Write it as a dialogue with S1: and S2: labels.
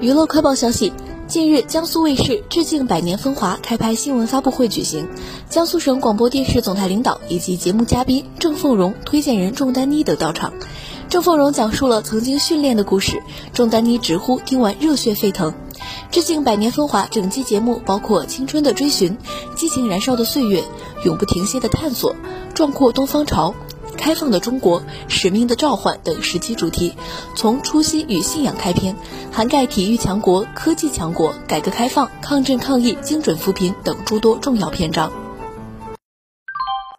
S1: 娱乐快报消息：近日，江苏卫视致敬百年风华开拍新闻发布会举行，江苏省广播电视总台领导以及节目嘉宾郑凤荣、推荐人仲丹妮等到场。郑凤荣讲述了曾经训练的故事，仲丹妮直呼听完热血沸腾。致敬百年风华整期节目包括青春的追寻、激情燃烧的岁月、永不停歇的探索、壮阔东方潮。开放的中国、使命的召唤等十期主题，从初心与信仰开篇，涵盖体育强国、科技强国、改革开放、抗震抗疫、精准扶贫等诸多重要篇章。